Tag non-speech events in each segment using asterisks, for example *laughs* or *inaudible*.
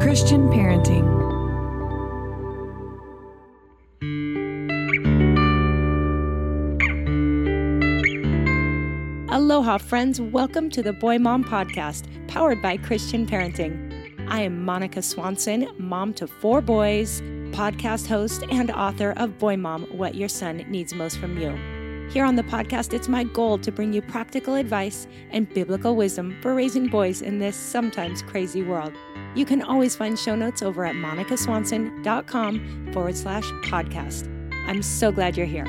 Christian Parenting. Aloha, friends. Welcome to the Boy Mom Podcast, powered by Christian Parenting. I am Monica Swanson, mom to four boys, podcast host, and author of Boy Mom What Your Son Needs Most from You. Here on the podcast, it's my goal to bring you practical advice and biblical wisdom for raising boys in this sometimes crazy world. You can always find show notes over at monicaswanson.com forward slash podcast. I'm so glad you're here.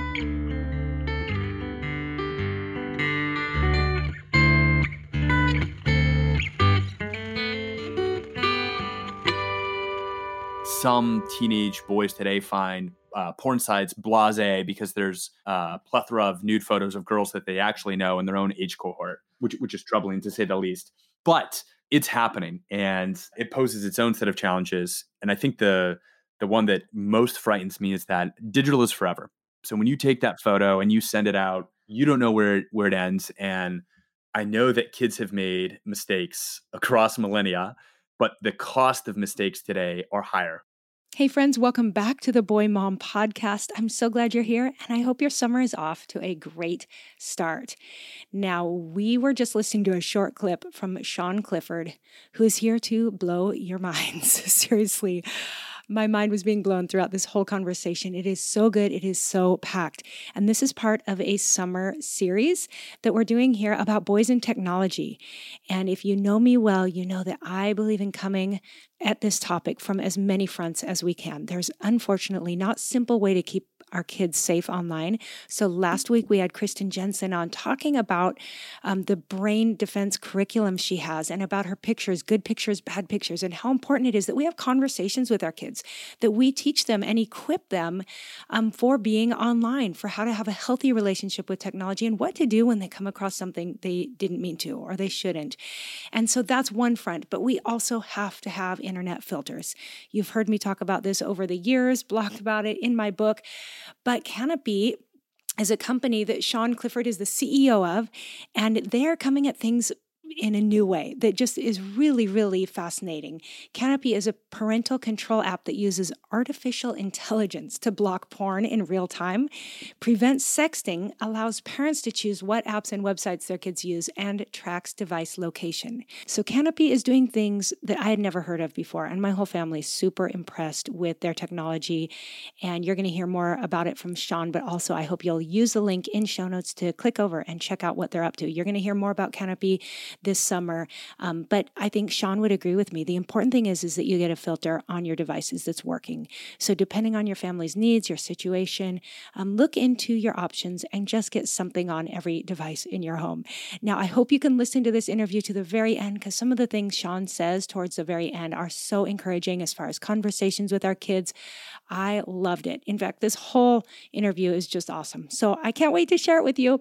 Some teenage boys today find uh, porn sites blase because there's a plethora of nude photos of girls that they actually know in their own age cohort, which which is troubling to say the least. But it's happening, and it poses its own set of challenges. And I think the the one that most frightens me is that digital is forever. So when you take that photo and you send it out, you don't know where where it ends. And I know that kids have made mistakes across millennia, but the cost of mistakes today are higher. Hey, friends, welcome back to the Boy Mom Podcast. I'm so glad you're here, and I hope your summer is off to a great start. Now, we were just listening to a short clip from Sean Clifford, who is here to blow your *laughs* minds. Seriously my mind was being blown throughout this whole conversation. It is so good. It is so packed. And this is part of a summer series that we're doing here about boys and technology. And if you know me well, you know that I believe in coming at this topic from as many fronts as we can. There's unfortunately not simple way to keep our kids safe online. So last week we had Kristen Jenson on talking about um, the brain defense curriculum she has and about her pictures, good pictures, bad pictures, and how important it is that we have conversations with our kids, that we teach them and equip them um, for being online, for how to have a healthy relationship with technology and what to do when they come across something they didn't mean to or they shouldn't. And so that's one front, but we also have to have internet filters. You've heard me talk about this over the years, blogged about it in my book. But Canopy is a company that Sean Clifford is the CEO of, and they're coming at things in a new way that just is really, really fascinating. Canopy is a parental control app that uses artificial intelligence to block porn in real time, prevents sexting, allows parents to choose what apps and websites their kids use, and tracks device location. So Canopy is doing things that I had never heard of before, and my whole family is super impressed with their technology. And you're going to hear more about it from Sean, but also I hope you'll use the link in show notes to click over and check out what they're up to. You're going to hear more about Canopy this summer. Um, but I think Sean would agree with me. The important thing is, is that you get a filter on your devices that's working. So depending on your family's needs, your situation, um, look into your options and just get something on every device in your home. Now, I hope you can listen to this interview to the very end because some of the things Sean says towards the very end are so encouraging as far as conversations with our kids. I loved it. In fact, this whole interview is just awesome. So I can't wait to share it with you.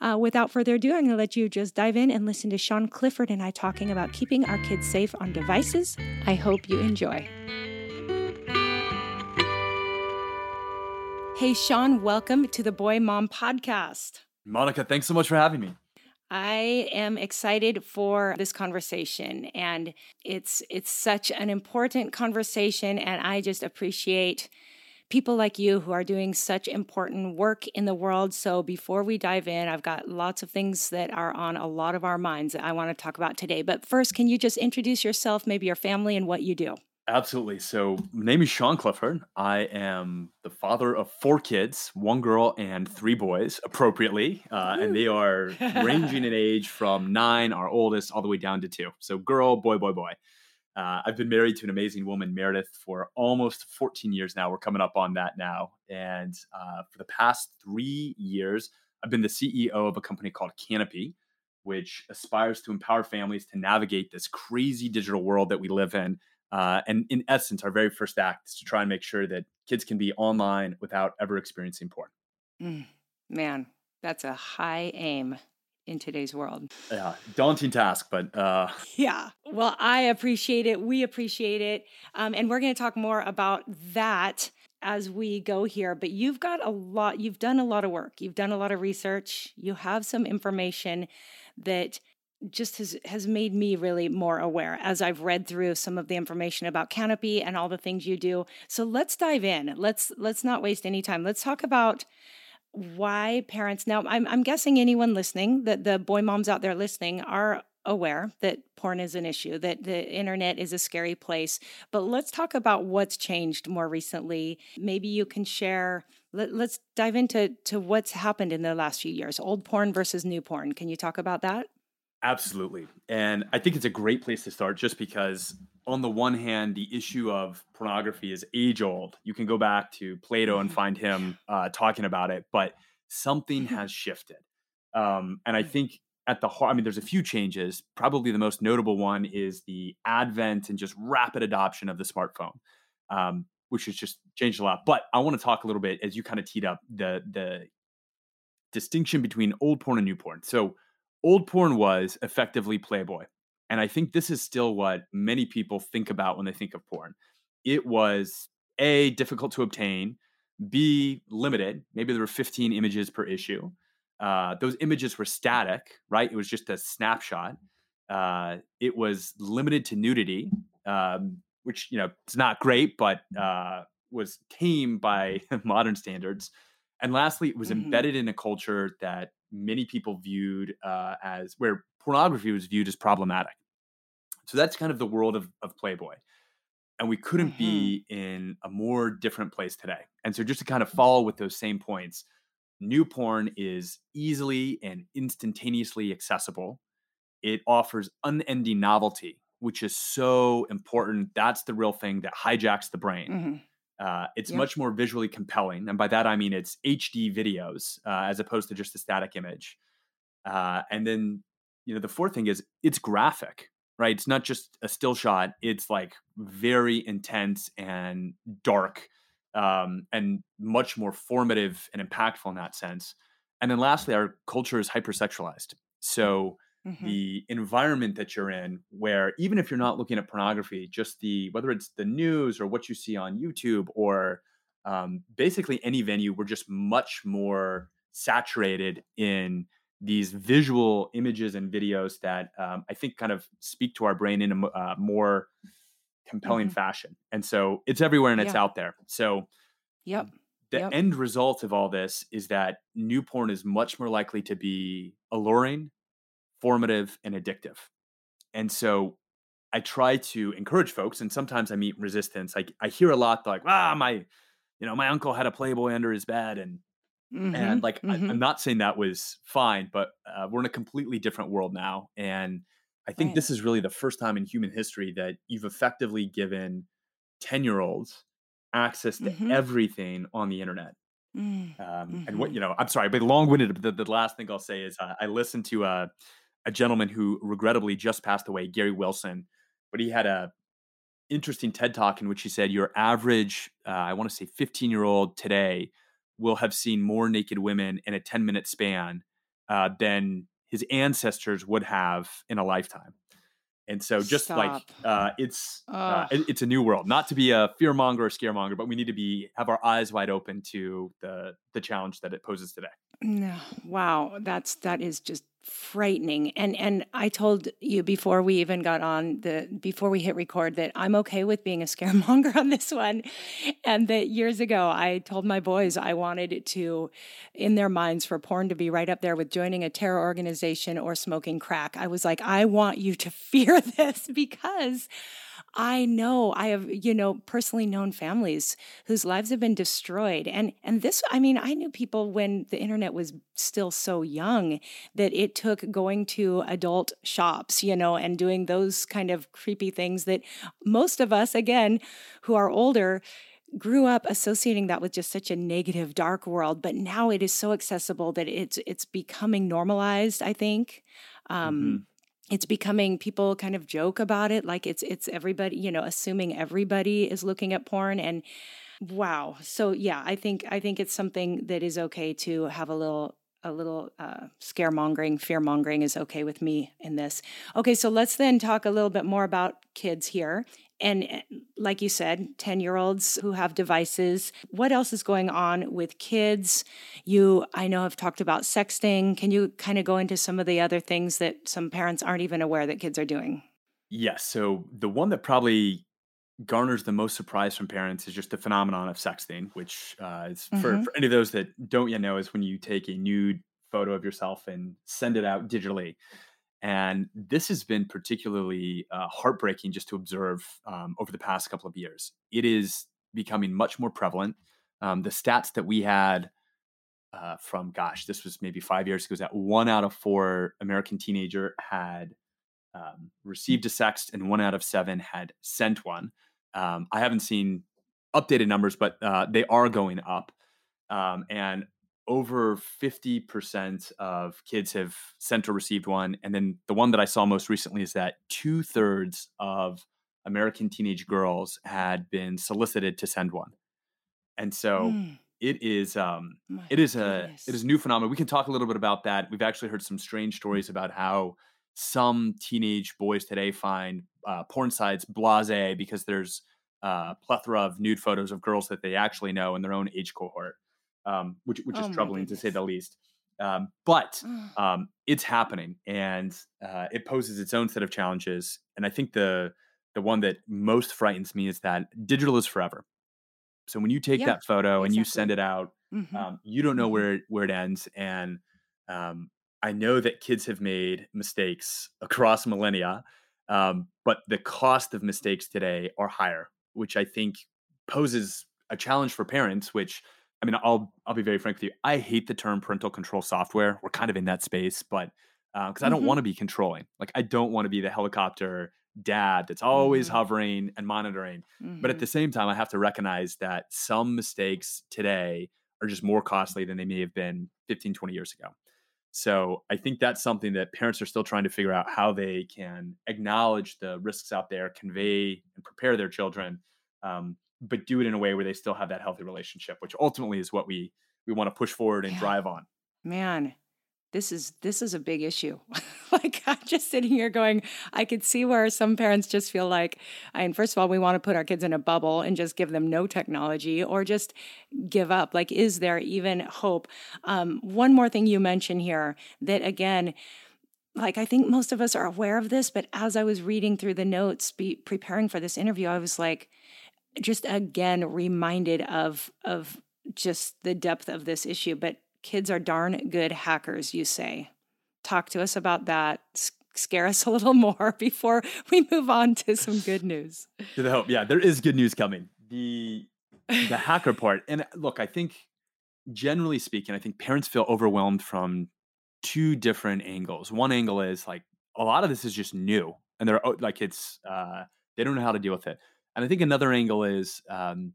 Uh, without further ado, I'm going to let you just dive in and listen to Sean Sean Clifford and I talking about keeping our kids safe on devices. I hope you enjoy. Hey, Sean, welcome to the Boy Mom Podcast. Monica, thanks so much for having me. I am excited for this conversation and it's it's such an important conversation and I just appreciate people like you who are doing such important work in the world. So before we dive in, I've got lots of things that are on a lot of our minds that I want to talk about today. But first, can you just introduce yourself, maybe your family, and what you do? Absolutely. So, my name is Sean Clifford. I am the father of four kids, one girl and three boys, appropriately, uh, and they are ranging in *laughs* age from nine, our oldest, all the way down to two. So, girl, boy, boy, boy. Uh, I've been married to an amazing woman, Meredith, for almost 14 years now. We're coming up on that now, and uh, for the past three years, I've been the CEO of a company called Canopy, which aspires to empower families to navigate this crazy digital world that we live in uh, and in essence, our very first act is to try and make sure that kids can be online without ever experiencing porn. Mm, man, that's a high aim in today's world. Yeah, daunting task, but uh... *laughs* yeah. Well, I appreciate it. We appreciate it, um, and we're going to talk more about that as we go here. But you've got a lot. You've done a lot of work. You've done a lot of research. You have some information that just has has made me really more aware as I've read through some of the information about Canopy and all the things you do. So let's dive in. Let's let's not waste any time. Let's talk about why parents now I'm I'm guessing anyone listening, that the boy moms out there listening are aware that porn is an issue, that the internet is a scary place. But let's talk about what's changed more recently. Maybe you can share let, us dive into to what's happened in the last few years. Old porn versus new porn. Can you talk about that? Absolutely. And I think it's a great place to start just because, on the one hand, the issue of pornography is age old. You can go back to Plato and mm-hmm. find him uh, talking about it, but something mm-hmm. has shifted. Um, and I think at the heart, I mean, there's a few changes. Probably the most notable one is the advent and just rapid adoption of the smartphone, um, which has just changed a lot. But I want to talk a little bit as you kind of teed up the the distinction between old porn and new porn. So old porn was effectively Playboy. And I think this is still what many people think about when they think of porn. It was A, difficult to obtain, B, limited. Maybe there were 15 images per issue. Uh, those images were static, right? It was just a snapshot. Uh, it was limited to nudity, um, which, you know, it's not great, but uh, was tame by *laughs* modern standards. And lastly, it was mm-hmm. embedded in a culture that many people viewed uh, as where pornography was viewed as problematic. So that's kind of the world of, of Playboy. And we couldn't mm-hmm. be in a more different place today. And so, just to kind of follow with those same points, new porn is easily and instantaneously accessible. It offers unending novelty, which is so important. That's the real thing that hijacks the brain. Mm-hmm. Uh, it's yep. much more visually compelling, and by that I mean it's HD videos uh, as opposed to just a static image. Uh, and then, you know, the fourth thing is it's graphic, right? It's not just a still shot; it's like very intense and dark, um, and much more formative and impactful in that sense. And then, lastly, our culture is hypersexualized. So mm-hmm. the environment that you're in where even if you're not looking at pornography just the whether it's the news or what you see on youtube or um, basically any venue we're just much more saturated in these visual images and videos that um, i think kind of speak to our brain in a uh, more compelling mm-hmm. fashion and so it's everywhere and it's yeah. out there so yep the yep. end result of all this is that new porn is much more likely to be alluring formative, and addictive. And so I try to encourage folks, and sometimes I meet resistance. I, I hear a lot like, ah, my, you know, my uncle had a Playboy under his bed, and mm-hmm, and like mm-hmm. I, am not saying that was fine, but uh, we're in a completely different world now, and I think right. this is really the first time in human history that you've effectively given ten year olds access to mm-hmm. everything on the internet. Mm, um, and what mm-hmm. you know, I'm sorry, but long winded. The, the last thing I'll say is uh, I listened to uh, a gentleman who regrettably just passed away, Gary Wilson, but he had a interesting TED talk in which he said your average, uh, I want to say 15 year old today will have seen more naked women in a 10 minute span uh, than his ancestors would have in a lifetime. And so, just Stop. like uh, it's uh, it, it's a new world. Not to be a fear monger or scaremonger, but we need to be have our eyes wide open to the the challenge that it poses today. No, wow, that's that is just frightening. And and i told you before we even got on the before we hit record that i'm okay with being a scaremonger *laughs* on this one. And that years ago i told my boys i wanted to in their minds for porn to be right up there with joining a terror organization or smoking crack. I was like i want you to *laughs* fear this because I know I have, you know, personally known families whose lives have been destroyed. And and this I mean, I knew people when the internet was still so young that it took going to adult shops, you know, and doing those kind of creepy things that most of us again who are older grew up associating that with just such a negative dark world but now it is so accessible that it's it's becoming normalized i think um mm-hmm it's becoming people kind of joke about it like it's it's everybody you know assuming everybody is looking at porn and wow. So yeah i think i think it's something that is okay to have a little a little uh, scaremongering fear mongering is okay with me in this. Okay so let's then talk a little bit more about kids here and eh, like you said 10 year olds who have devices what else is going on with kids? You i know have talked about sexting. Can you kind of go into some of the other things that some parents aren't even aware that kids are doing? Yes so the one that probably garners the most surprise from parents is just the phenomenon of sexting which uh, is mm-hmm. for, for any of those that don't yet know is when you take a nude photo of yourself and send it out digitally and this has been particularly uh, heartbreaking just to observe um, over the past couple of years. It is becoming much more prevalent. Um, the stats that we had uh, from, gosh, this was maybe five years ago, that one out of four American teenager had um, received a sext and one out of seven had sent one. Um, I haven't seen updated numbers, but uh, they are going up. Um, and over 50% of kids have sent or received one. And then the one that I saw most recently is that two thirds of American teenage girls had been solicited to send one. And so mm. it is um it is goodness. a it is a new phenomenon. We can talk a little bit about that. We've actually heard some strange stories about how some teenage boys today find uh, porn sites blase because there's a uh, plethora of nude photos of girls that they actually know in their own age cohort um, which which is oh troubling to say the least. Um, but um, it's happening, and uh, it poses its own set of challenges. And I think the the one that most frightens me is that digital is forever. So when you take yeah, that photo exactly. and you send it out, mm-hmm. um, you don't know mm-hmm. where where it ends. And um, I know that kids have made mistakes across millennia, um, but the cost of mistakes today are higher, which I think poses a challenge for parents, which I mean, I'll I'll be very frank with you. I hate the term parental control software. We're kind of in that space, but because uh. I don't mm-hmm. want to be controlling. Like I don't want to be the helicopter dad that's always mm-hmm. hovering and monitoring. Mm-hmm. But at the mm-hmm. same time, I have to recognize that some mistakes today are just more costly than they may have been 15, 20 years ago. So I think that's something that parents are still trying to figure out how they can acknowledge the risks out there, convey and prepare their children. Um, but do it in a way where they still have that healthy relationship, which ultimately is what we we want to push forward and yeah. drive on. Man, this is this is a big issue. *laughs* like I'm just sitting here going, I could see where some parents just feel like, I mean, first of all, we want to put our kids in a bubble and just give them no technology or just give up. Like, is there even hope? Um, one more thing you mentioned here that again, like I think most of us are aware of this, but as I was reading through the notes, be preparing for this interview, I was like, just again reminded of of just the depth of this issue. But kids are darn good hackers, you say. Talk to us about that. scare us *laughs* a little more before we move on to some good news. To the hope, yeah, there is good news coming. The the *laughs* hacker part, and look, I think generally speaking, I think parents feel overwhelmed from two different angles. One angle is like a lot of this is just new, and they're like it's uh, they don't know how to deal with it. And I think another angle is um,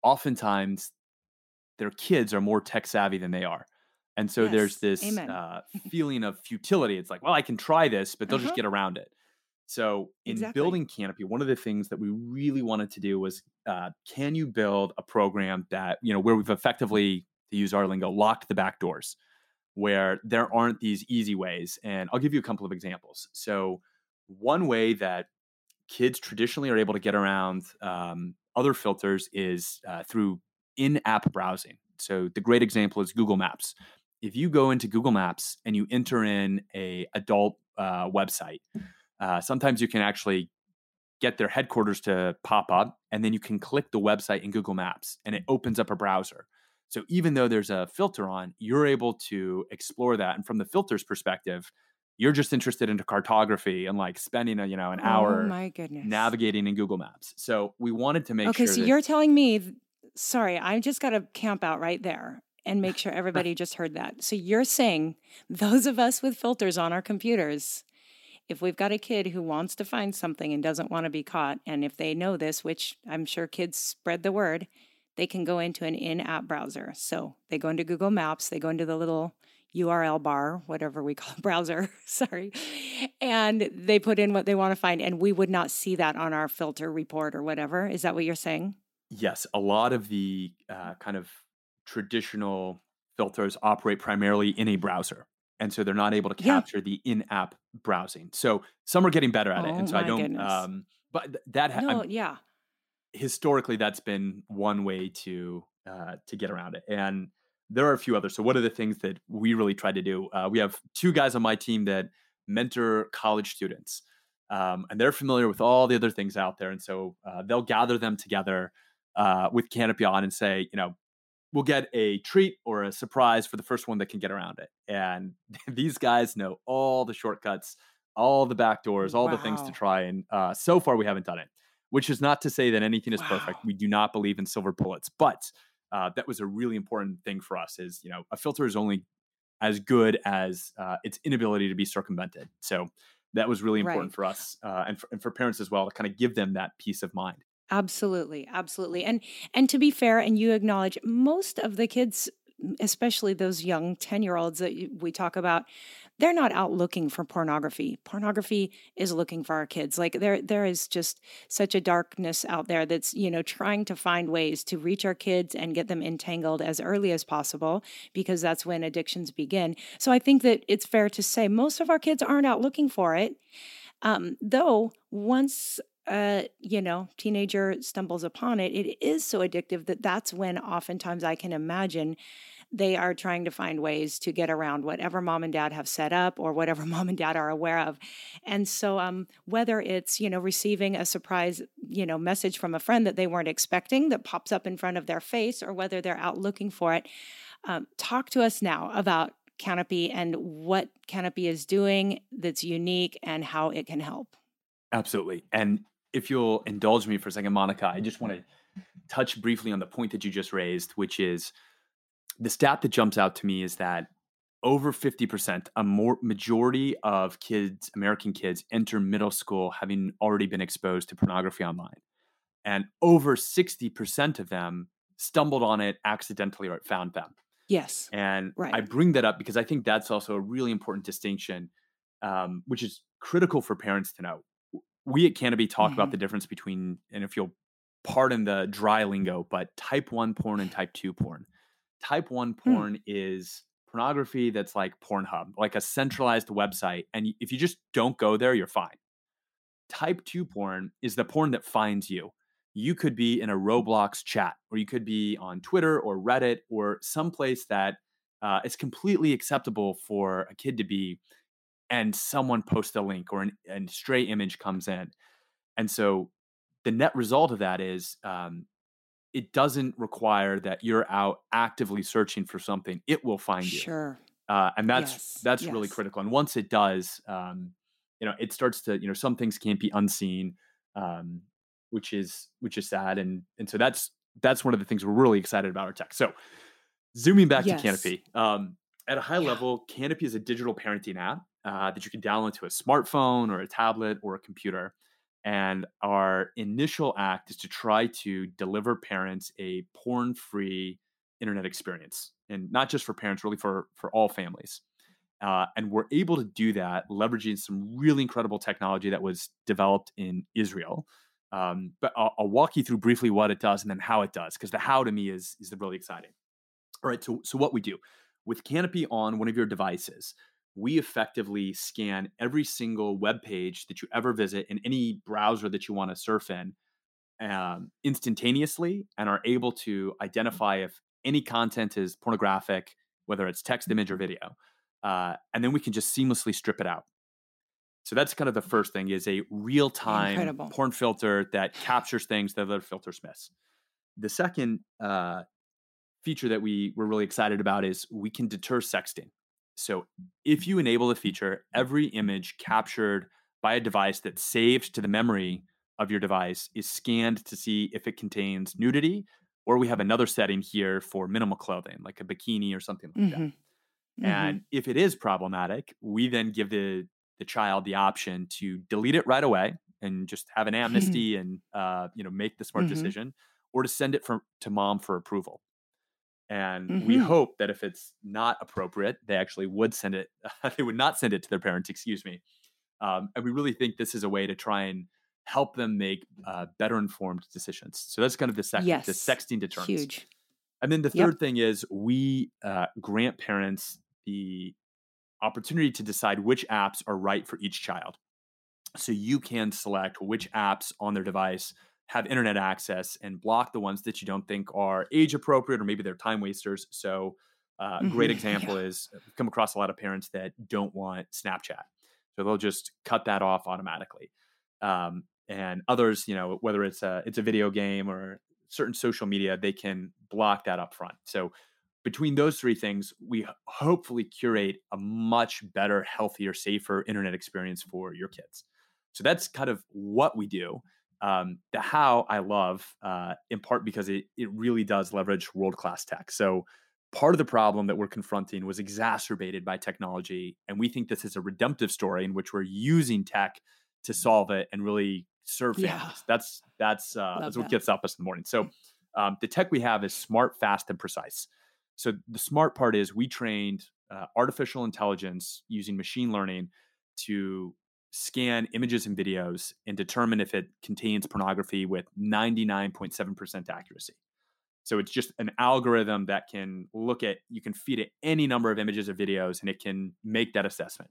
oftentimes their kids are more tech savvy than they are. And so yes. there's this uh, *laughs* feeling of futility. It's like, well, I can try this, but they'll uh-huh. just get around it. So in exactly. building Canopy, one of the things that we really wanted to do was, uh, can you build a program that you know where we've effectively, to use our lingo, locked the back doors, where there aren't these easy ways. And I'll give you a couple of examples. So one way that kids traditionally are able to get around um, other filters is uh, through in-app browsing. So the great example is Google Maps. If you go into Google Maps and you enter in a adult uh, website, uh, sometimes you can actually get their headquarters to pop up, and then you can click the website in Google Maps, and it opens up a browser. So even though there's a filter on, you're able to explore that. And from the filter's perspective, you're just interested into cartography and like spending a you know an Oh hour my goodness. navigating in Google Maps. So we wanted to make sure Okay, sure so that you're telling me, sorry, I just got to camp out right there and make sure *laughs* everybody just heard that. So you're saying those of us with filters on our computers, if we've got a kid who wants to find something and doesn't want to be caught, and if they know this, which I'm sure kids spread the word, they can go into an in app browser. So they go into Google Maps, they go into the little URL bar, whatever we call *laughs* browser, sorry, and they put in what they want to find. And we would not see that on our filter report or whatever. Is that what you're saying? yes, a lot of the uh, kind of traditional filters operate primarily in a browser. And so they're not able to Yeah. capture the in-app browsing. So some are getting better at it. Oh And so I don't um but th- that ha- No, I'm- yeah. historically that's been one way to uh, to get around it and there are a few others. So what are the things that we really try to do? Uh, we have two guys on my team that mentor college students um, and they're familiar with all the other things out there and so uh, they'll gather them together uh, with canopy on and say you know we'll get a treat or a surprise for the first one that can get around it. And *laughs* these guys know all the shortcuts all the back doors all the things to try and uh, so far we haven't done it which is not to say that anything is perfect. We do not believe in silver bullets, but uh, that was a really important thing for us. Is you know a filter is only as good as uh, its inability to be circumvented. So that was really important Right. for us uh, and, for, and for parents as well to kind of give them that peace of mind. Absolutely, absolutely. And and to be fair, and you acknowledge most of the kids, especially those young 10-year-olds that we talk about, they're not out looking for pornography. Pornography is looking for our kids. Like there there is just such a darkness out there that's, you know, trying to find ways to reach our kids and get them entangled as early as possible because that's when addictions begin. So I think that it's fair to say most of our kids aren't out looking for it. Um, though once uh, you know, teenager stumbles upon it, it is so addictive that that's when oftentimes I can imagine they are trying to find ways to get around whatever mom and dad have set up or whatever *laughs* mom and dad are aware of. And so um whether it's, you know, receiving a surprise, you know, message from a friend that they weren't expecting that pops up in front of their face or whether they're out looking for it, um, talk to us now about Canopy and what Canopy is doing that's unique and how it can help. Absolutely. And if you'll indulge me for a second, Monica, I just want to touch briefly on the point that you just raised, which is the stat that jumps out to me is that over 50%, a more majority of kids, American kids, enter middle school having already been exposed to pornography online. And over 60% of them stumbled on it accidentally or it found them. Yes. And I bring that up because I think that's also a really important distinction, um, which is critical for parents to know. We at Canopy talk about Mhm. the difference between, and if you'll pardon the dry lingo, but type one porn and type two porn. Type one Hmm. porn is pornography that's like Pornhub, like a centralized website. And if you just don't go there, you're fine. Type 2 porn is the porn that finds you. You could be in a Roblox chat, or you could be on Twitter or Reddit or someplace that uh, it's completely acceptable for a kid to be, and someone posts a link or an, a stray image comes in. And so the net result of that is um, it doesn't require that you're out actively searching for something, it will find you Sure. uh, and that's Yes, that's really critical. And once it does, um, you know, it starts to you know some things can't be unseen, um, which is which is sad. And and so that's that's one of the things we're really excited about our tech. So zooming back Yes. to Canopy, um, at a high Yeah. level, Canopy is a digital parenting app uh, that you can download to a smartphone or a tablet or a computer. And our initial act is to try to deliver parents a porn-free internet experience, and not just for parents, really for for all families. Uh, and we're able to do that leveraging some really incredible technology that was developed in Israel. Um, but I'll, I'll walk you through briefly what it does and then how it does, because the how to me is is really exciting. All right, so so what we do with Canopy on one of your devices, we effectively scan every single web page that you ever visit in any browser that you want to surf in um, instantaneously, and are able to identify if any content is pornographic, whether it's text, image, or video, uh, and then we can just seamlessly strip it out. So that's kind of the first thing: is a real-time Incredible. porn filter that captures things that other filters miss. The second uh, feature that we were really excited about is we can deter sexting. So if you enable the feature, every image captured by a device that's saved to the memory of your device is scanned to see if it contains nudity, or we have another setting here for minimal clothing, like a bikini or something like Mm-hmm. that. And if it is problematic, we then give the the child the option to delete it right away and just have an *laughs* amnesty and uh, you know make the smart Mhm. decision, or to send it for, to mom for approval. And we Mhm. hope that if it's not appropriate, they actually would send it. *laughs* they would not send it to their parents. Excuse me. Um, and we really think this is a way to try and help them make uh, better informed decisions. So that's kind of the second, the sexting deterrence. Huge. And then the Yep. third thing is we uh, grant parents the opportunity to decide which apps are right for each child. So you can select which apps on their device have internet access and block the ones that you don't think are age appropriate or maybe they're time wasters. So uh, a great *laughs* Mhm. example is uh, we've come across a lot of parents that don't want Snapchat. So they'll just cut that off automatically. Um, and others, you know, whether it's a it's a video game or certain social media, they can block that up front. So between those three things, we hopefully curate a much better, healthier, safer internet experience for your kids. So that's kind of what we do. Um, the how I love, uh, in part because it it really does leverage world class tech. So part of the problem that we're confronting was exacerbated by technology, and we think this is a redemptive story in which we're using tech to solve it and really serve Yeah. families. That's that's uh, that's what that. gets up us in the morning. So um, the tech we have is smart, fast, and precise. So the smart part is we trained uh, artificial intelligence using machine learning to scan images and videos and determine if it contains pornography with 99.7% accuracy. So it's just an algorithm that can look at, you can feed it any number of images or videos and it can make that assessment.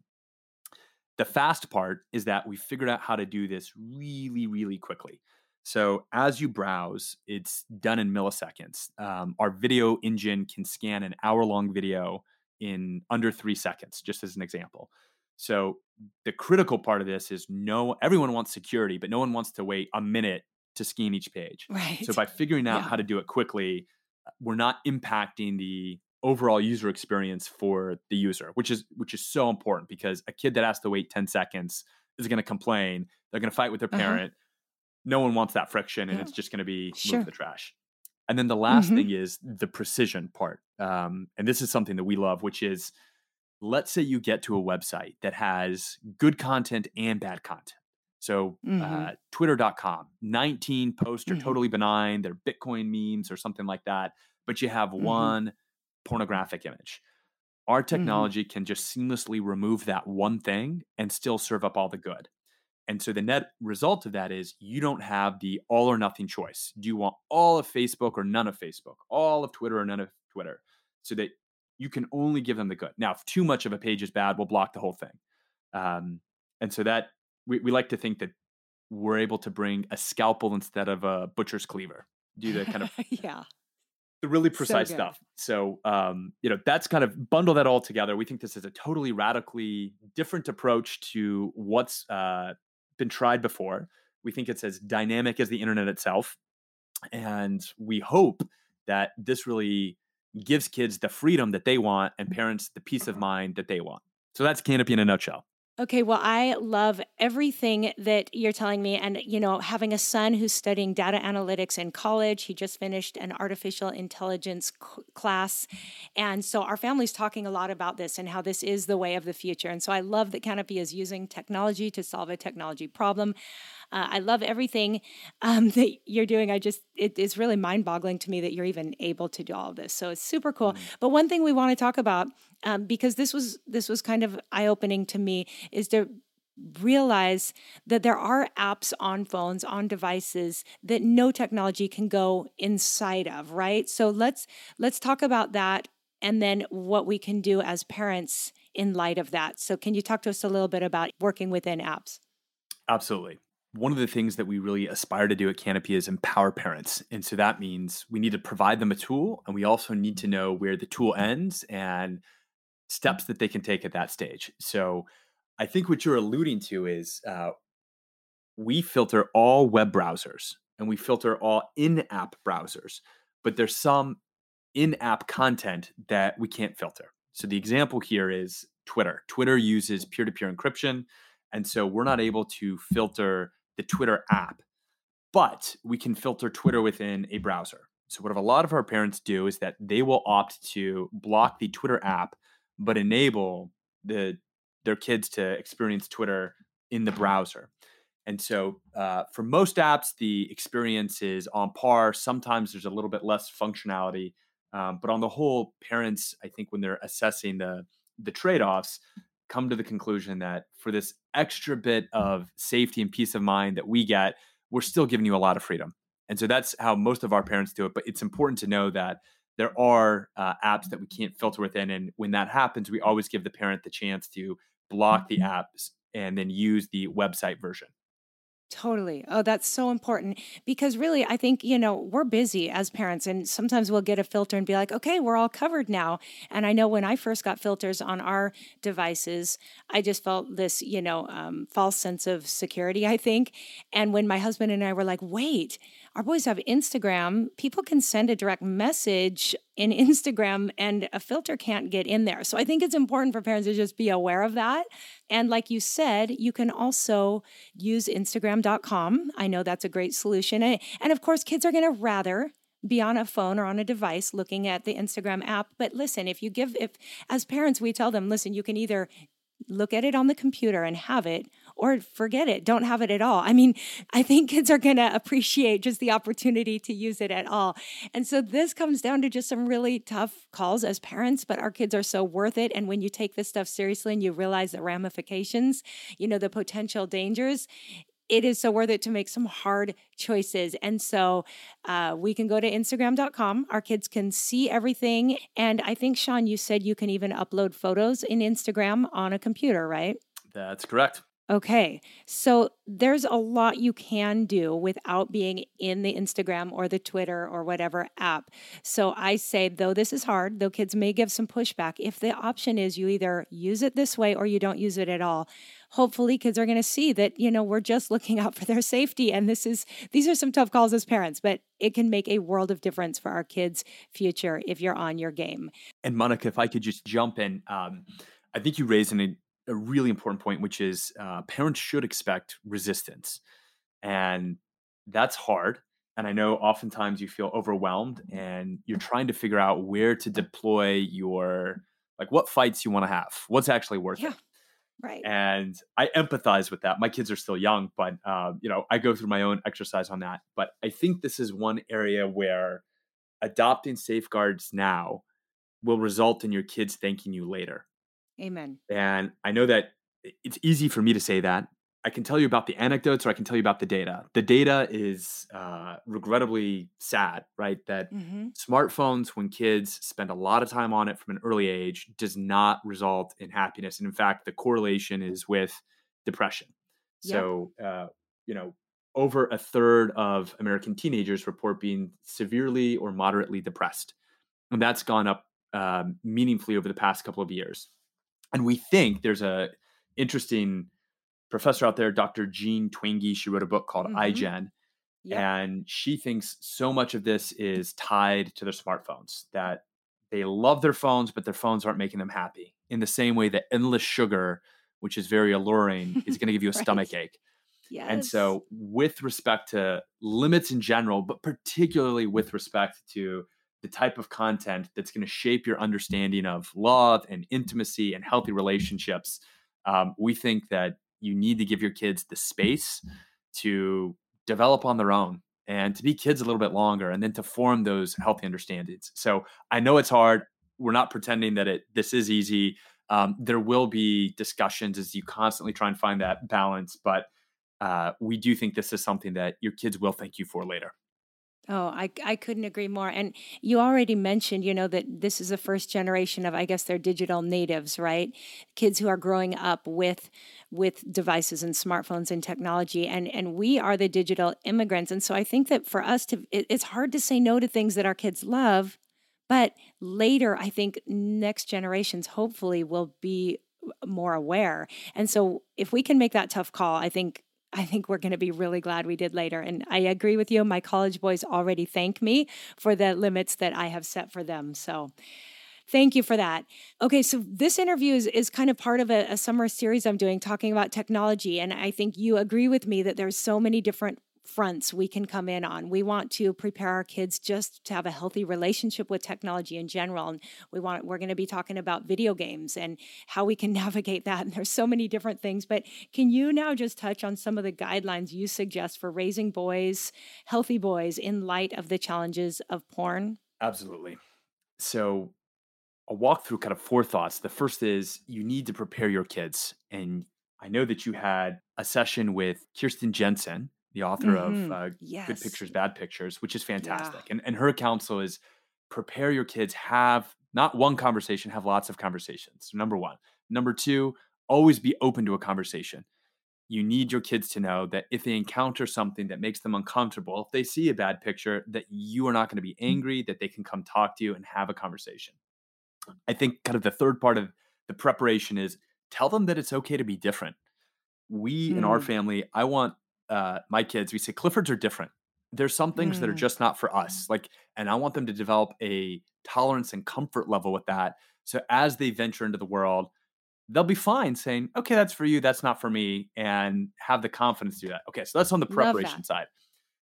The fast part is that we figured out how to do this really, really quickly. So as you browse, it's done in milliseconds. Um, our video engine can scan an hour long video in under three seconds, just as an example. So the critical part of this is no, everyone wants security, but no one wants to wait a minute to scan each page. Right. So by figuring out Yeah. how to do it quickly, uh, we're not impacting the overall user experience for the user, which is which is so important because a kid that has to wait 10 seconds is going to complain. They're going to fight with their Uh-huh. parent. No one wants that friction, and Yeah. it's just going to be move Sure. to the trash. And then the last Mhm. thing is the precision part, um, and this is something that we love, which is let's say you get to a website that has good content and bad content. So Mhm. uh, twitter.com, 19 posts are Mhm. totally benign. They're Bitcoin memes or something like that. But you have Mhm. one pornographic image. Our Mm-hmm. technology can just seamlessly remove that one thing and still serve up all the good. And so the net result of that is you don't have the all or nothing choice. Do you want all of Facebook or none of Facebook, all of Twitter or none of Twitter? So that you can only give them the good. Now, if too much of a page is bad, we'll block the whole thing. Um, and so that we, we like to think that we're able to bring a scalpel instead of a butcher's cleaver. Do the kind of *laughs* yeah. the really precise good. stuff. So, um, you know, that's kind of bundle that all together. We think this is a totally radically different approach to what's uh, been tried before. We think it's as dynamic as the internet itself. And we hope that this really gives kids the freedom that they want and mm-hmm. parents the peace of uh-huh. mind that they want. So that's Canopy in a nutshell. Okay, well, I love everything that you're telling me. And, you know, having a son who's studying data analytics in college, he just finished an artificial intelligence c- class. And so our family's talking a lot about this and how this is the way of the future. And so I love that Canopy is using technology to solve a technology problem. Uh, I love everything um, *laughs* that you're doing. I just, it is really mind boggling to me that you're even able to do all of this. So it's super cool. But one thing we want to talk about, um, because this was this was kind of eye opening to me, is to realize that there are apps on phones on devices that no technology can go inside of right so let's let's talk about that and then what we can do as parents in light of that so can you talk to us a little bit about working within apps Absolutely. One of the things that we really aspire to do at Canopy is empower parents. And so that means we need to provide them a tool and we also need to know where the tool ends and steps that they can take at that stage. So I think what you're alluding to is uh, we filter all web browsers and we filter all in app browsers, but there's some in app content that we can't filter. So the example here is Twitter. Twitter uses peer to peer encryption. And so we're not able to filter the Twitter app, but we can filter Twitter within a browser. So, what a lot of our parents do is that they will opt to block the Twitter app, but enable the their kids to experience Twitter in the browser. And so, uh, for most apps, the experience is on par. Sometimes there's a little bit less functionality, um, but on the whole, parents, I think, when they're assessing the the trade offs, come to the conclusion that for this extra bit of safety and peace of mind that we get, we're still giving you a lot of freedom. And so that's how most of our parents do it. But it's important to know that there are uh, apps that we can't filter within. And when that happens, we always give the parent the chance to block the mm-hmm. apps and then use the website version. Totally. Oh, that's so important because really, I think, you know, we're busy as parents and sometimes we'll get a filter and be like, okay, we're all covered now. And I know when I first got filters on our devices, I just felt this, you know, um, false sense of security, I think. And when my husband and I were like, wait, our boys have Instagram. People can send a direct message in *laughs* Instagram and a filter can't get in there. So I think it's important for parents to just be aware of that. And like you said, you can also use Instagram.com. I know that's a great solution. And of course, kids are going to rather be on a phone or on a device looking at the Instagram app. But listen, if you give, if as parents, we tell them, listen, you can either look at it on the computer and have it or forget it don't have it at all i mean i think *laughs* kids are going to appreciate just the opportunity to use it at all and so this comes down to just some really tough calls as parents but our kids are so worth it and when you take this stuff seriously and you realize the ramifications you know the potential dangers it is so worth it to make some hard choices. And so uh, we can go to Instagram.com. Our kids can see everything. And I think, Sean, you said you can even upload photos in Instagram on a computer, right? That's correct. Okay. So there's a lot you can do without being in the Instagram or the Twitter or whatever app. So I say, though this is hard, though kids may give some pushback, if the option is you either use it this way or you don't use it at all, hopefully kids are going to see that, you know, we're just *laughs* looking out for their safety. And this is, these are some tough calls as parents, but it can make a world of difference for our kids' future if you're on your game. And Monica, if I could just jump in, um, I think you raised an a really important point, which is uh, parents should expect resistance. And that's hard. And I know oftentimes you feel overwhelmed and you're trying to figure out where to deploy your, like, what fights you want to have, what's actually worth yeah. it. Right. And I empathize with that. My kids are still young, but, uh, you know, I go through my own exercise on that. But I think this is one area where adopting safeguards now will result in your kids thanking you later. Amen. And I know that it's easy for me to say that. I can tell you about the anecdotes or I can tell you about the data. The data is uh, regrettably sad, right? That mm-hmm. smartphones, when kids spend a lot of time on it from an early age, does not result in happiness. And in fact, the correlation is with depression. Yep. So, uh, you know, over a third of American teenagers report being severely or moderately depressed. And that's gone up uh, meaningfully over the past couple of years and we think there's a interesting professor out there, Dr. Jean Twenge. She wrote a book called mm-hmm. iGen. Yep. And she thinks so much of this is tied to their smartphones, that they love their phones, but their phones aren't making them happy. In the same way that endless sugar, which is very alluring, is going to give you *laughs* a right. stomach ache. Yes. And so, with respect to limits in general, but particularly with respect to the type of content that's going to shape your understanding of love and intimacy and healthy relationships, um, we think that you need to give your kids the space to develop on their own and to be kids a little bit longer and then to form those healthy understandings. So I know it's hard. We're not pretending that it this is easy. Um, there will be discussions as you constantly try and find that balance, but uh, we do think this is something that your kids will thank you for later. Oh, I, I couldn't agree more. And you already mentioned, you know, that this is the first generation of, I guess, they're digital natives, right? Kids who are growing up with with devices and smartphones and technology, and and we are the digital immigrants. And so I think that for us to, it, it's hard to say no to things that our kids love, but later, I think next generations hopefully will be more aware. And so if we can make that tough call, I think I think we're going to be really glad we did later. And I agree with you. My college boys already thank me for the limits that I have set for them. So, Thank you for that. Okay, so this interview is, is kind of part of a, a summer series I'm doing talking about technology. And I think you agree with me that there's so many different fronts we can come in on. We want to prepare our kids just to have a healthy relationship with technology in general. And we want we're going to be talking about video games and how we can *laughs* navigate that. And there's so many different things. But can you now just touch on some of the guidelines you suggest for raising boys, healthy boys, in light of the challenges of porn? Absolutely. So I'll walk through kind of four thoughts. The first is you need to prepare your kids. And I know that you had a session with Kirsten Jenson, the author Mhm. of uh, Yes. Good Pictures, Bad Pictures, which is fantastic. Yeah. And, and her counsel is prepare your kids, have not one conversation, have lots of conversations. Number one. Number two, always be open to a conversation. You need your kids to know that if they encounter something that makes them uncomfortable, if they see a bad picture, that you are not going to be angry, that they can come talk to you and have a conversation. I think kind of the third part of the preparation is tell them that it's okay to be different. We in our Mm. family, I want uh, my kids, we say Cliffords are different. There's some things that are Mm. just not for us. Like, and I want them to develop a tolerance and comfort level with that. So as they venture into the world, they'll be fine saying, okay, that's for you, that's not for me, and have the confidence to do that. Okay, so that's on the preparation side.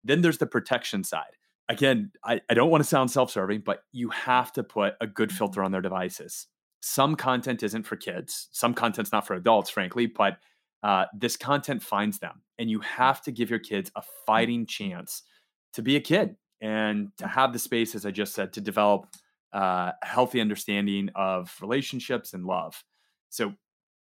Then there's the protection side. Again, I, I don't want to sound self serving, but you have to put a good filter on their devices. Some content isn't for kids, some content's not for adults, frankly, but uh, this content finds them. And you have to give your kids a fighting chance to be a kid and to have the space, as I just said, to develop uh, a healthy understanding of relationships and love. So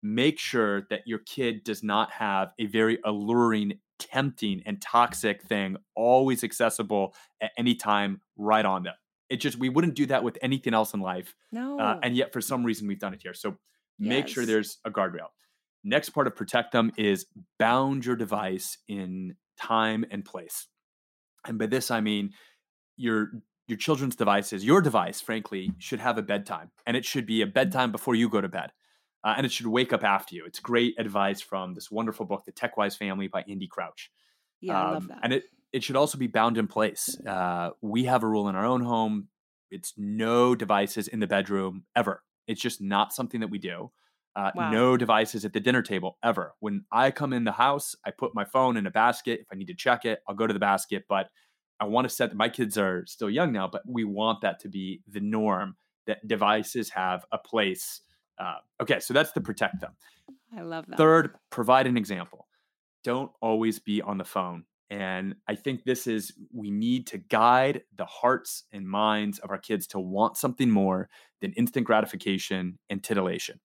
make sure that your kid does not have a very alluring, tempting, and toxic thing always accessible at any time right on them. It just, we wouldn't do that with anything else in life. No. Uh, and yet, for some reason, we've done it here. So make sure there's a guardrail. Next part of protect them is bound your device in time and place. And by this, I mean your your children's devices, your device, frankly, should have a bedtime, and it should be a bedtime before you go to bed, uh, and it should wake up after you. It's great advice from this wonderful book, The TechWise Family by Andy Crouch. yeah, I love Um, that. And it it should also be bound in place. Uh, we have a rule in our own home: it's no devices in the bedroom ever. It's just not something that we do. Uh, Wow. No devices at the dinner table ever. When I come in the house, I put my phone in a basket. If I need to check it, I'll go to the basket. But I want to set. My kids are still young now, but we want that to be the norm. That devices have a place. Uh, okay, so that's to protect them. I love that. Third, provide an example. Don't always be on the phone. And I think this is, we need to guide the hearts and minds of our kids to want something more than instant gratification and titillation.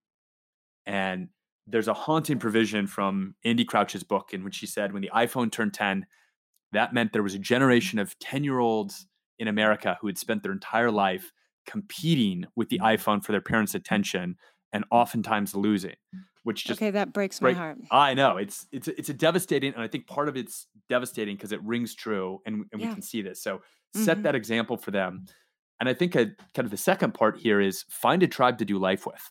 And there's a haunting provision from Andy Crouch's book in which he said when the iPhone turned 10, that meant there was a generation of 10 year olds in America who had spent their entire life competing with the iPhone for their parents' attention and oftentimes losing, which just okay, that breaks my heart. I know it's it's it's a devastating, and I think part of it's devastating because it rings true, and, and Yeah. we can see this. So set Mhm. that example for them, and I think a, kind of the second part here is find a tribe to do life with.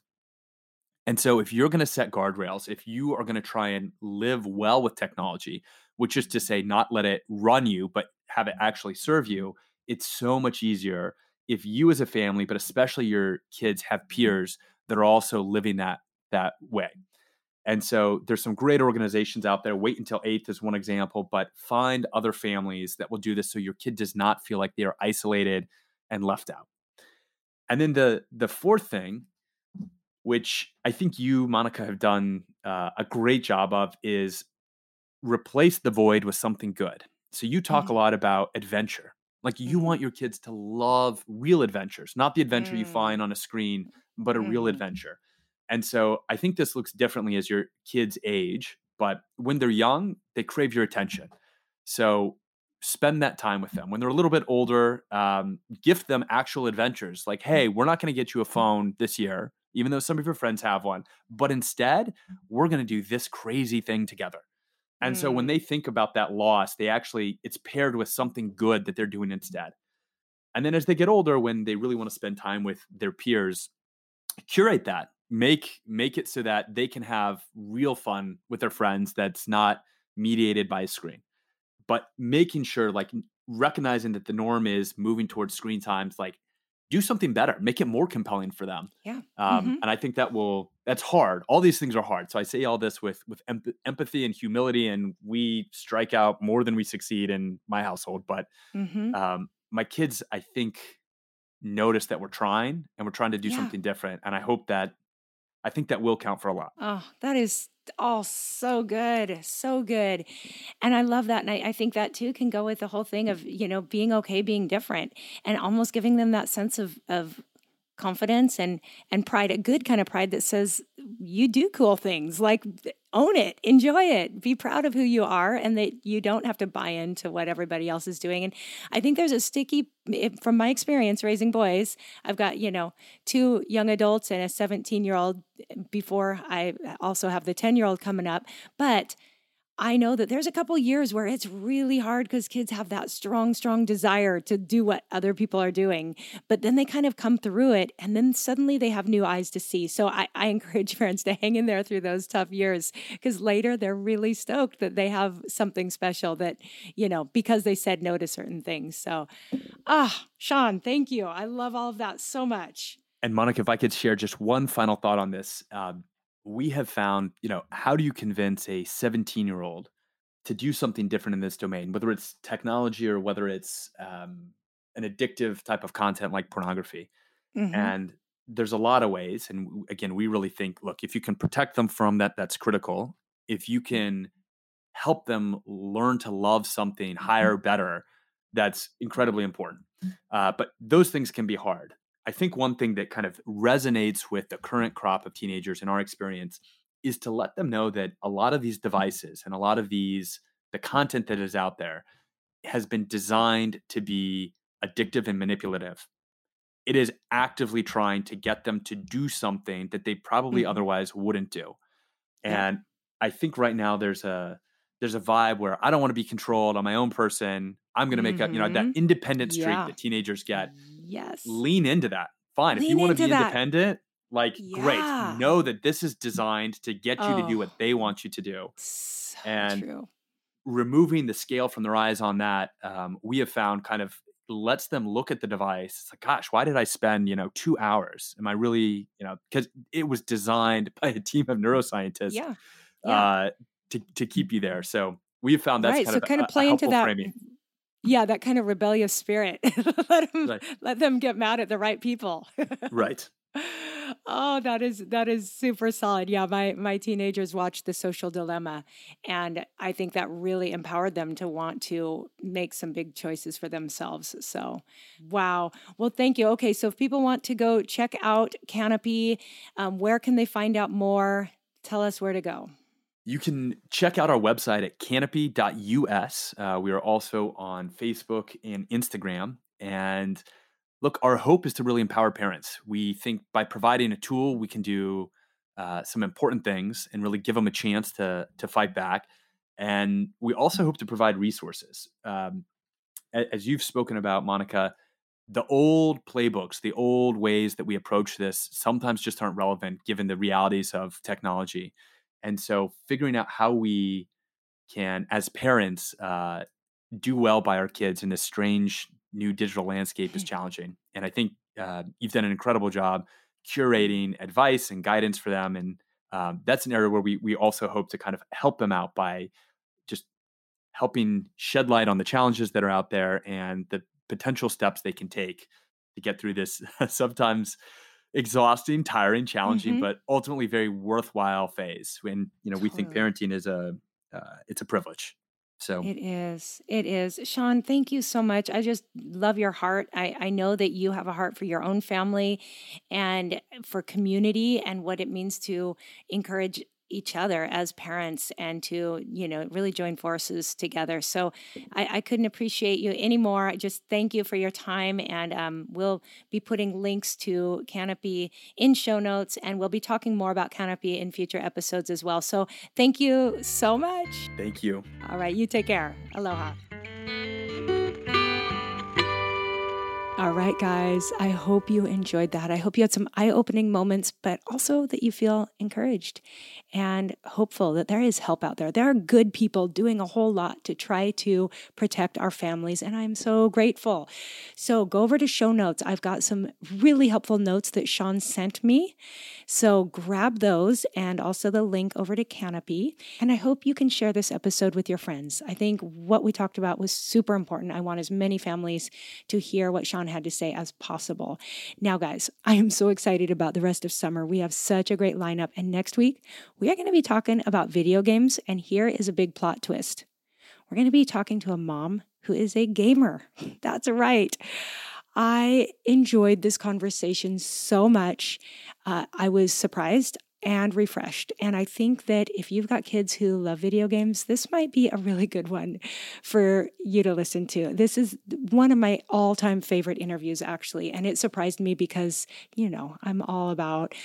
And so if you're going to set guardrails, if you are going to try and live well with technology, which is to say not let it run you, but have it actually serve you, it's so much easier if you as a family, but especially your kids have peers that are also living that that way. And so there's some great organizations out there. Wait until eighth is one example, but find other families that will do this so your kid does not feel like they are isolated and left out. And then the the fourth thing, which I think you, Monica, have done uh, a great job of, is replace the void with something good. So you talk a Mhm. lot about adventure. Like you want your kids to love real adventures, not the adventure you Mm. find on a screen, but a real Mhm. adventure. And so I think this looks differently as your kids age, but when they're young, they crave your attention. So spend that time with them. When they're a little bit older, um, gift them actual adventures. Like, hey, we're not going to get you a phone this year, even though some of your friends have one, but instead, we're going to do this crazy thing together. And so when Mm. they think about that loss, they actually, it's paired with something good that they're doing instead. And then as they get older, when they really want to spend time with their peers, curate that. Make make it so that they can have real fun with their friends that's not mediated by a screen. But making sure like recognizing that the norm is moving towards screen times, like do something better, make it more compelling for them. Yeah. Um, Mhm. And I think that will, that's hard. All these things are hard. So I say all this with, with emp- empathy and humility, and we strike out more than we succeed in my household. But Mhm. um, my kids, I think, notice that we're trying and we're trying to do Yeah. something different. And I hope that, I think that will count for a lot. Oh, that is all so good. So good. And I love that. And I, I think that too can go with the whole thing of, you know, being okay, being different and almost giving them that sense of, of confidence and and pride a good kind of pride that says you do cool things. Like own it. Enjoy it. Be proud of who you are and that you don't have to buy into what everybody else is doing. And i think there's a sticky from my experience raising boys i've got you know two young adults and a 17 year old before i also have the 10 year old coming up. But I know that there's a couple years where it's really hard because kids have that strong, strong desire to do what other people are doing. But then they kind of come through it and then suddenly they have new eyes to see. So I, I encourage *laughs* parents to hang in there through those tough years because later they're really stoked that they have something special that, you know, because they said no to certain things. So, ah, Sean, thank you. I love all of that so much. And Monica, if I could share just one final thought on this, um, we have found, you know, how do you convince a 17 year old to do something different in this domain, whether it's technology or whether it's um, an addictive type of content like pornography? Mhm. And there's a lot of ways. And again, we really think, look, if you can protect them from that, that's critical. If you can help them learn to love something higher, better, that's incredibly important. Uh, but those things can be hard. I think one thing that kind of resonates with the current crop of teenagers in our experience is to let them know that a lot of these devices and a lot of these, the content that is out there has been designed to be addictive and manipulative. It is actively trying to get them to do something that they probably Mhm. otherwise wouldn't do. Yeah. And I think right now there's a there's a vibe where I don't want to be controlled. I'm my own person. I'm going to make a, you know, that Mhm. independent streak Yeah. that teenagers get. Yes. Lean into that. Fine. if you want to be that. independent, like Yeah. great. Know that this is designed to get you to do Oh. what they want you to do. So And true. Removing the scale from their eyes on that, um, we have found kind of lets them look at the device. It's like, gosh, why did I spend, you know, two hours? Am I really, you know, because it was designed by a team of neuroscientists Yeah. Yeah. uh, to, to keep you there. So we've found that's right. kind so of kind a, of play into that. framing. Yeah, that kind of rebellious spirit. *laughs* let them Right. let them get mad at the right people. Right. *laughs* oh, that is that is super solid. Yeah, my my teenagers watched The Social Dilemma, and I think that really empowered them to want to make some big choices for themselves. So, wow. Well, thank you. Okay, so if people want to go check out Canopy, um, where can they find out more? Tell us where to go. You can check out our website at canopy.us. Uh, we are also on Facebook and Instagram. And look, our hope is to really empower parents. We think by providing a tool, we can do uh, some important things and really give them a chance to, to fight back. And we also hope to provide resources. Um, as you've spoken about, Monica, the old playbooks, the old ways that we approach this sometimes just aren't relevant given the realities of technology. And so, figuring out how we can, as parents, uh, do well by our kids in this strange new digital landscape is challenging. And I think uh, you've done an incredible job curating advice and guidance for them. And um, that's an area where we we also hope to kind of help them out by just helping shed light on the challenges that are out there and the potential steps they can take to get through this *laughs* sometimes exhausting, tiring, challenging, Mhm. but ultimately very worthwhile phase. When you know we think parenting is a uh, it's a privilege. So It is. It is. Sean, thank you so much. I just love your heart. I, I know that you have a heart for your own family and for community and what it means to encourage each other as parents and to, you know, really join forces together. So I, I couldn't appreciate you anymore. I just thank you for your time. And um, we'll be putting links to Canopy in show notes and we'll be talking more about Canopy in future episodes as well. So thank you so much. thank you. All right, you take care. Aloha. All right, guys, I hope you enjoyed that. I hope you had some eye opening moments, but also that you feel encouraged and hopeful that there is help out there. There are good people doing a whole lot to try to protect our families, and I'm so grateful. So go over to show notes. I've got some really helpful notes that Sean sent me. So grab those and also the link over to Canopy. And I hope you can share this episode with your friends. I think what we talked about was super important. I want as many families to hear what Sean had to say as possible. Now, guys, I am so excited about the rest of summer. We have such a great lineup. And next week, we are going to be talking about video games. And here is a big plot twist we're going to be talking to a mom who is a gamer. *laughs* That's right. I enjoyed this conversation so much. Uh, I was surprised and refreshed. And I think that if you've got kids who love video games, this might be a really good one for you to listen to. This is one of my all time favorite interviews, actually. And it surprised me because, you know, I'm all about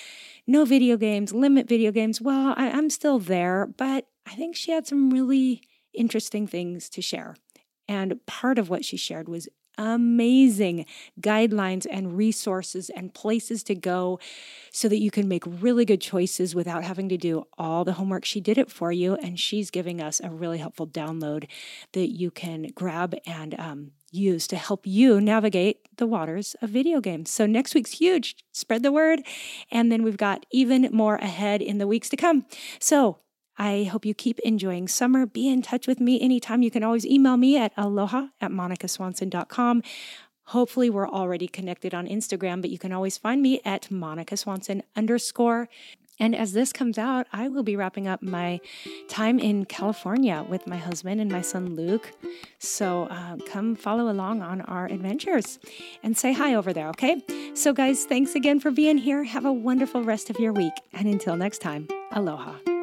no video games, limit video games. Well, I, I'm still there, but I think she had some really interesting things to share. And part of what she shared was amazing guidelines and resources and places to go so that you can make really good choices without having to do all the homework. She did it for you, and she's giving us a really helpful download that you can grab and um, use to help you navigate the waters of video games. So next week's huge. Spread the word. And then we've got even more ahead in the weeks to come. So I hope you keep enjoying summer. Be in touch with me anytime. You can always email me at aloha at monicaswanson.com. Hopefully, we're already connected on Instagram, but you can always find me at Monica Swanson underscore. And as this comes out, I will be wrapping up my time in California with my husband and my son Luke. So uh, come follow along on our adventures and say hi over there, okay? So, guys, thanks again for being here. Have a wonderful rest of your week. And until next time, aloha.